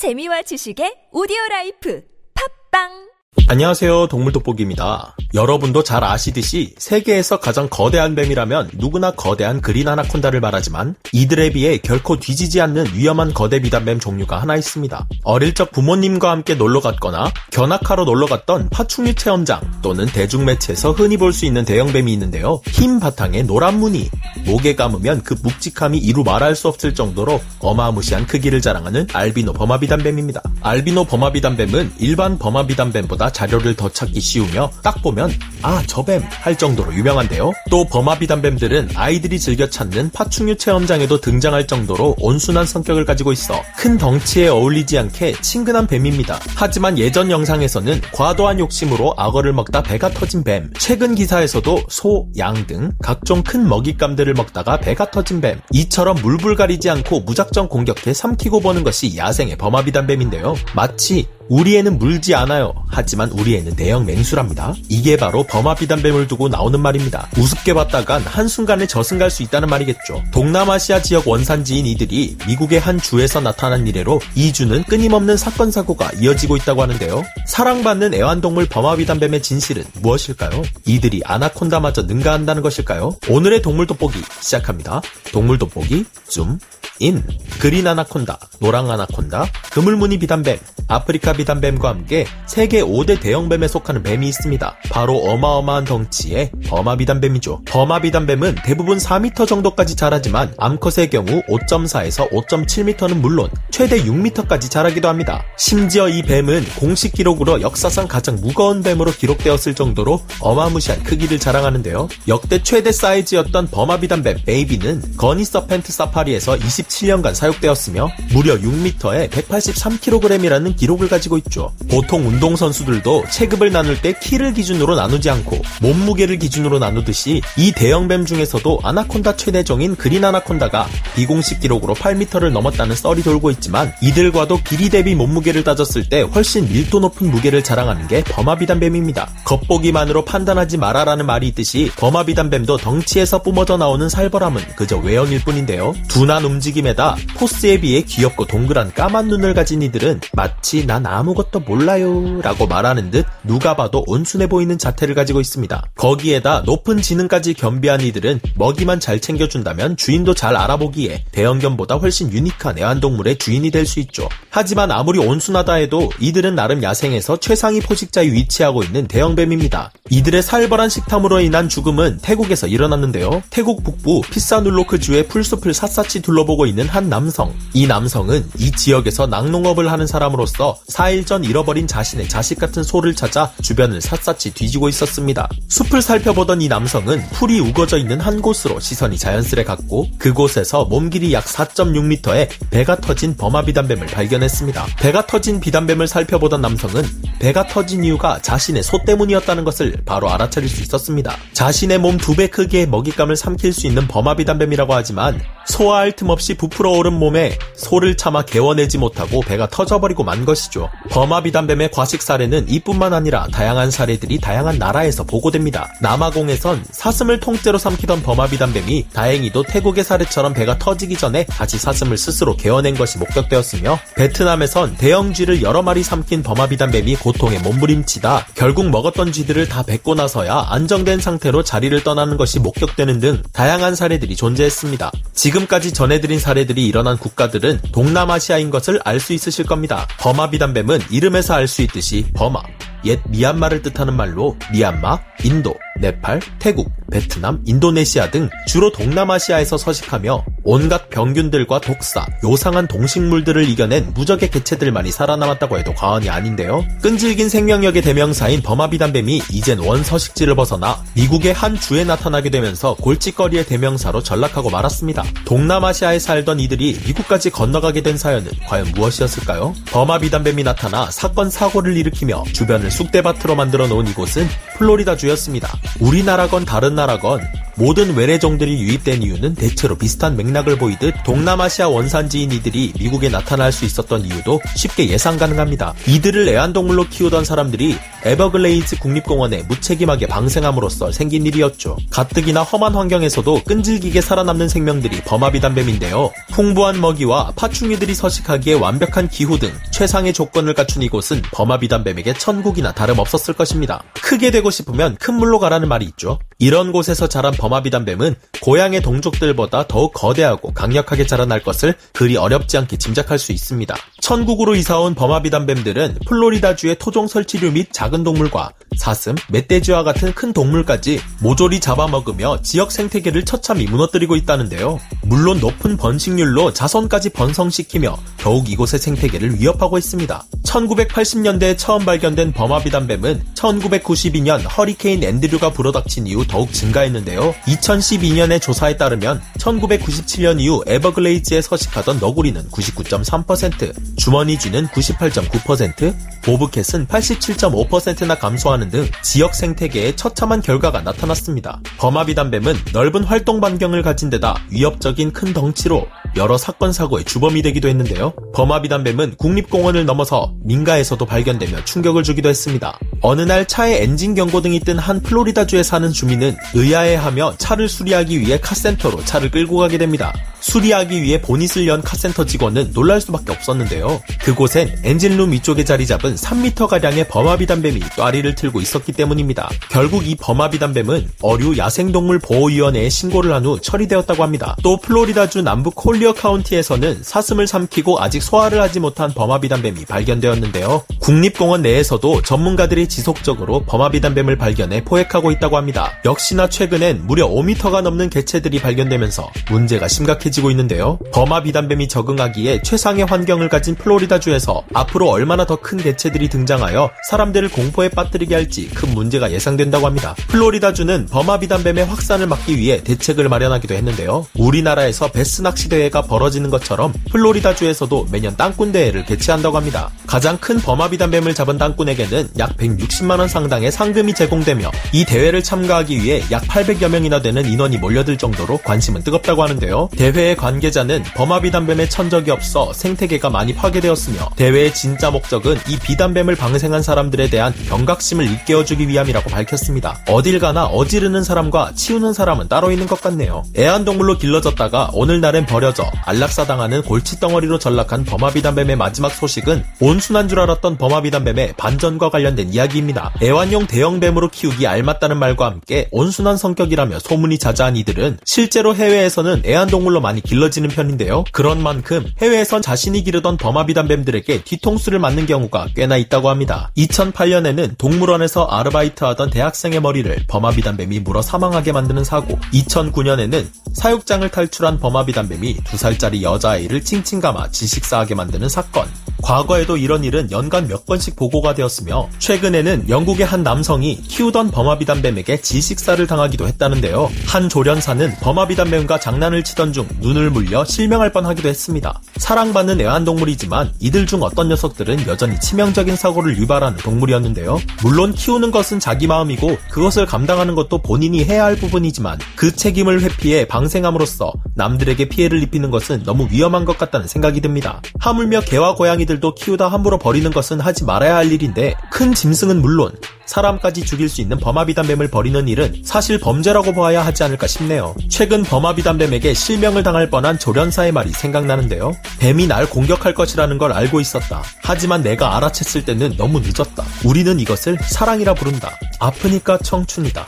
재미와 지식의 오디오 life. 팟빵 안녕하세요. 동물돋보기입니다. 여러분도 잘 아시듯이 세계에서 가장 거대한 뱀이라면 누구나 거대한 green 아나콘다를 말하지만 이들에 비해 결코 뒤지지 않는 위험한 거대 비단뱀 종류가 하나 있습니다. 어릴 적 부모님과 함께 놀러 갔거나 견학하러 놀러 갔던 파충류 체험장 또는 대중매체에서 흔히 볼 수 있는 대형뱀이 있는데요. 흰 바탕에 노란 무늬, 목에 감으면 그 묵직함이 이루 말할 수 없을 정도로 어마무시한 크기를 자랑하는 알비노 버마비단뱀입니다. 알비노 버마비단뱀은 일반 버마비단뱀보다 자료를 더 찾기 쉬우며 딱 보면 아 저 뱀 할 정도로 유명한데요. 또 버마비단뱀들은 아이들이 즐겨 찾는 파충류 체험장에도 등장할 정도로 온순한 성격을 가지고 있어 큰 덩치에 어울리지 않게 친근한 뱀입니다. 하지만 예전 영상에서는 과도한 욕심으로 악어를 먹다 배가 터진 뱀, 최근 기사에서도 소, 양 등 각종 큰 먹잇감들을 먹다가 배가 터진 뱀, 이처럼 물불 가리지 않고 무작정 공격해 삼키고 보는 것이 야생의 버마비단뱀인데요. 마치 우리 애는 물지 않아요. 하지만 우리 애는 대형 맹수랍니다. 이게 바로 버마비단뱀을 두고 나오는 말입니다. 우습게 봤다간 한순간에 저승갈 수 있다는 말이겠죠. 동남아시아 지역 원산지인 이들이 미국의 한 주에서 나타난 이래로 이 주는 끊임없는 사건 사고가 이어지고 있다고 하는데요. 사랑받는 애완동물 버마비단뱀의 진실은 무엇일까요? 이들이 아나콘다마저 능가한다는 것일까요? 오늘의 동물 돋보기 시작합니다. 동물 돋보기 zoom in, green 아나콘다, 노랑 아나콘다, 그물무늬 비단뱀, 아프리카 비단뱀과 함께 세계 5대 대형뱀에 속하는 뱀이 있습니다. 바로 어마어마한 덩치의 버마 비단뱀이죠. 버마 비단뱀은 대부분 4m 정도까지 자라지만 암컷의 경우 5.4에서 5.7m는 물론 최대 6m까지 자라기도 합니다. 심지어 이 뱀은 공식 기록으로 역사상 가장 무거운 뱀으로 기록되었을 정도로 어마무시한 크기를 자랑하는데요. 역대 최대 사이즈였던 버마 비단뱀 Baby는 Gurnee Serpent 사파리에서 27년간 사육되었으며 무려 6m에 183kg이라는 기록을 가지고 있죠. 보통 운동선수들도 체급을 나눌 때 키를 기준으로 나누지 않고 몸무게를 기준으로 나누듯이 이 대형뱀 중에서도 아나콘다 최대종인 그린 아나콘다가 비공식 기록으로 8m를 넘었다는 썰이 돌고 있지만 이들과도 길이 대비 몸무게를 따졌을 때 훨씬 밀도 높은 무게를 자랑하는 게 버마비단뱀입니다. 겉보기만으로 판단하지 마라라는 말이 있듯이 버마비단뱀도 덩치에서 뿜어져 나오는 살벌함은 그저 외형일 뿐인데요. 둔한 움직임 에다 포스에 비해 귀엽고 동그란 까만 눈을 가진 이들은 마치 난 아무것도 몰라요 라고 말하는 듯 누가 봐도 온순해 보이는 자태를 가지고 있습니다. 거기에다 높은 지능까지 겸비한 이들은 먹이만 잘 챙겨준다면 주인도 잘 알아보기에 대형견보다 훨씬 유니크한 애완동물의 주인이 될 수 있죠. 하지만 아무리 온순하다 해도 이들은 나름 야생에서 최상위 포식자에 위치하고 있는 대형뱀입니다. 이들의 살벌한 식탐으로 인한 죽음은 태국에서 일어났는데요. 태국 북부 피사눌로크 주의 풀숲을 샅샅이 둘러보고 있는 한 남성. 이 남성은 이 지역에서 낙농업을 하는 사람으로서 4일 전 잃어버린 자신의 자식 같은 소를 찾아 주변을 샅샅이 뒤지고 있었습니다. 숲을 살펴보던 이 남성은 풀이 우거져 있는 한 곳으로 시선이 자연스레 갔고 그곳에서 몸길이 약 4.6m의 배가 터진 버마비단뱀을 발견 했습니다. 배가 터진 비단뱀을 살펴보던 남성은 배가 터진 이유가 자신의 소 때문이었다는 것을 바로 알아차릴 수 있었습니다. 자신의 몸 두 배 크기의 먹잇감을 삼킬 수 있는 버마비단뱀이라고 하지만 소화할 틈 없이 부풀어 오른 몸에 소를 차마 게워내지 못하고 배가 터져버리고 만 것이죠. 버마비단뱀의 과식 사례는 이뿐만 아니라 다양한 사례들이 다양한 나라에서 보고됩니다. 남아공에선 사슴을 통째로 삼키던 버마비단뱀이 다행히도 태국의 사례처럼 배가 터지기 전에 다시 사슴을 스스로 게워낸 것이 목격되었으며 베트남에선 대형 쥐를 여러 마리 삼킨 버마비단뱀이 고통에 몸부림치다 결국 먹었던 쥐들을 다 뱉고 나서야 안정된 상태로 자리를 떠나는 것이 목격되는 등 다양한 사례들이 존재했습니다. 지금까지 전해드린 사례들이 일어난 국가들은 동남아시아인 것을 알 수 있으실 겁니다. 버마 비단뱀은 이름에서 알 수 있듯이 버마, 옛 미얀마를 뜻하는 말로 미얀마, 인도, 네팔, 태국, 베트남, 인도네시아 등 주로 동남아시아에서 서식하며 온갖 병균들과 독사, 요상한 동식물들을 이겨낸 무적의 개체들만이 살아남았다고 해도 과언이 아닌데요. 끈질긴 생명력의 대명사인 버마비단뱀이 이젠 원 서식지를 벗어나 미국의 한 주에 나타나게 되면서 골칫거리의 대명사로 전락하고 말았습니다. 동남아시아에 살던 이들이 미국까지 건너가게 된 사연은 과연 무엇이었을까요? 버마비단뱀이 나타나 사건 사고를 일으키며 주변을 쑥대밭으로 만들어 놓은 이곳은 플로리다주였습니다. 우리나라건 다른 나라건 모든 외래종들이 유입된 이유는 대체로 비슷한 맥락을 보이듯 동남아시아 원산지인 이들이 미국에 나타날 수 있었던 이유도 쉽게 예상 가능합니다. 이들을 애완동물로 키우던 사람들이 에버글레이즈 국립공원에 무책임하게 방생함으로써 생긴 일이었죠. 가뜩이나 험한 환경에서도 끈질기게 살아남는 생명들이 버마비단뱀인데요. 풍부한 먹이와 파충류들이 서식하기에 완벽한 기후 등 최상의 조건을 갖춘 이곳은 버마비단뱀에게 천국이나 다름없었을 것입니다. 크게 되고 싶으면 큰 물로 가라는 말이 있죠. 이런 곳에서 자란 버마비단뱀은 고향의 동족들보다 더욱 거대하고 강력하게 자라날 것을 그리 어렵지 않게 짐작할 수 있습니다. 천국으로 이사온 범아비단뱀들은 플로리다주의 토종 설치류 및 작은 동물과 사슴, 멧돼지와 같은 큰 동물까지 모조리 잡아먹으며 지역 생태계를 처참히 무너뜨리고 있다는데요. 물론 높은 번식률로 자손까지 번성시키며 더욱 이곳의 생태계를 위협하고 있습니다. 1980년대에 처음 발견된 범아비단뱀은 1992년 허리케인 앤드류가 불어닥친 이후 더욱 증가했는데요. 2012년의 조사에 따르면 1997년 이후 에버글레이즈에 서식하던 너구리는 99.3%, 주머니쥐는 98.9%, 보브캣은 87.5%나 감소하는 등 지역 생태계에 처참한 결과가 나타났습니다. 버마비단뱀은 넓은 활동 반경을 가진 데다 위협적인 큰 덩치로 여러 사건 사고의 주범이 되기도 했는데요. 버마비단뱀은 국립공원을 넘어서 민가에서도 발견되며 충격을 주기도 했습니다. 어느 날 차에 엔진 경고등이 뜬 한 플로리다주에 사는 주민은 의아해하며 차를 수리하기 위해 카센터로 차를 끌고 가게 됩니다. 수리하기 위해 보닛을 연 카센터 직원은 놀랄 수밖에 없었는데요. 그곳엔 엔진룸 위쪽에 자리 잡은 3m가량의 버마비단뱀이 똬리를 틀고 있었기 때문입니다. 결국 이 버마비단뱀은 어류 야생동물 보호위원회에 신고를 한 후 처리되었다고 합니다. 또 플로리다주 남부 콜리어 카운티에서는 사슴을 삼키고 아직 소화를 하지 못한 범아비단뱀이 발견되었는데요. 국립공원 내에서도 전문가들이 지속적으로 범아비단뱀을 발견해 포획하고 있다고 합니다. 역시나 최근엔 무려 5m가 넘는 개체들이 발견되면서 문제가 심각해 지고 있는데요. 범아비단뱀이 적응하기에 최상의 환경을 가진 플로리다주에서 앞으로 얼마나 더 큰 개체들이 등장하여 사람들을 공포에 빠뜨리게 할지 큰 문제가 예상된다고 합니다. 플로리다주는 범아비단뱀의 확산을 막기 위해 대책을 마련하기도 했는데요. 우리나라에서 베스 낚시 대회가 벌어지는 것처럼 플로리다주에서도 매년 땅꾼 대회를 개최한다고 합니다. 가장 큰 범아비단뱀을 잡은 땅꾼에게는 약 160만원 상당의 상금이 제공되며 이 대회를 참가하기 위해 약 800여 명이나 되는 인원이 몰려들 정도로 관심은 뜨겁다고 하는데요. 대회 의 관계자는 범아비단뱀의 천적이 없어 생태계가 많이 파괴되었으며 대회의 진짜 목적은 이 비단뱀을 방생한 사람들에 대한 경각심을 일깨워주기 위함이라고 밝혔습니다. 어딜 가나 어지르는 사람과 치우는 사람은 따로 있는 것 같네요. 애완동물로 길러졌다가 오늘날엔 버려져 안락사당하는 골칫덩어리로 전락한 범아비단뱀의 마지막 소식은 온순한 줄 알았던 범아비단뱀의 반전과 관련된 이야기입니다. 애완용 대형뱀으로 키우기 알맞다는 말과 함께 온순한 성격이라며 소문이 자자한 이들은 실제로 해외에서는 애완동물로 많이 길러지는 편인데요. 그런 만큼 해외에선 자신이 기르던 범아비단 뱀들에게 뒤통수를 맞는 경우가 꽤나 있다고 합니다. 2008년에는 동물원에서 아르바이트하던 대학생의 머리를 범아비단 뱀이 물어 사망하게 만드는 사고, 2009년에는 사육장을 탈출한 범아비단 뱀이 2살짜리 여자아이를 칭칭 감아 질식사하게 만드는 사건, 과거에도 이런 일은 연간 몇 건씩 보고가 되었으며 최근에는 영국의 한 남성이 키우던 범아비단뱀에게 지식사를 당하기도 했다는데요. 한 조련사는 범아비단뱀과 장난을 치던 중 눈을 물려 실명할 뻔하기도 했습니다. 사랑받는 애완동물이지만 이들 중 어떤 녀석들은 여전히 치명적인 사고를 유발하는 동물이었는데요. 물론 키우는 것은 자기 마음이고 그것을 감당하는 것도 본인이 해야 할 부분이지만 그 책임을 회피해 방생함으로써 남들에게 피해를 입히는 것은 너무 위험한 것 같다는 생각이 듭니다. 하물며 개와 고양이 들도 키우다 함부로 버리는 것은 하지 말아야 할 일인데 큰 짐승은 물론 사람까지 죽일 수 있는 범아비단뱀을 버리는 일은 사실 범죄라고 보아야 하지 않을까 싶네요. 최근 범아비단뱀에게 실명을 당할 뻔한 조련사의 말이 생각나는데요. 뱀이 날 공격할 것이라는 걸 알고 있었다. 하지만 내가 알아챘을 때는 너무 늦었다. 우리는 이것을 사랑이라 부른다. 아프니까 청춘이다.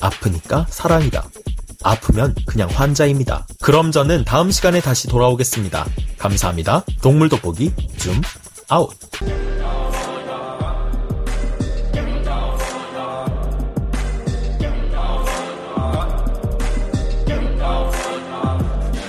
아프니까 사랑이다. 아프면 그냥 환자입니다. 그럼 저는 다음 시간에 다시 돌아오겠습니다. 감사합니다. 동물 돋보기 줌 아웃.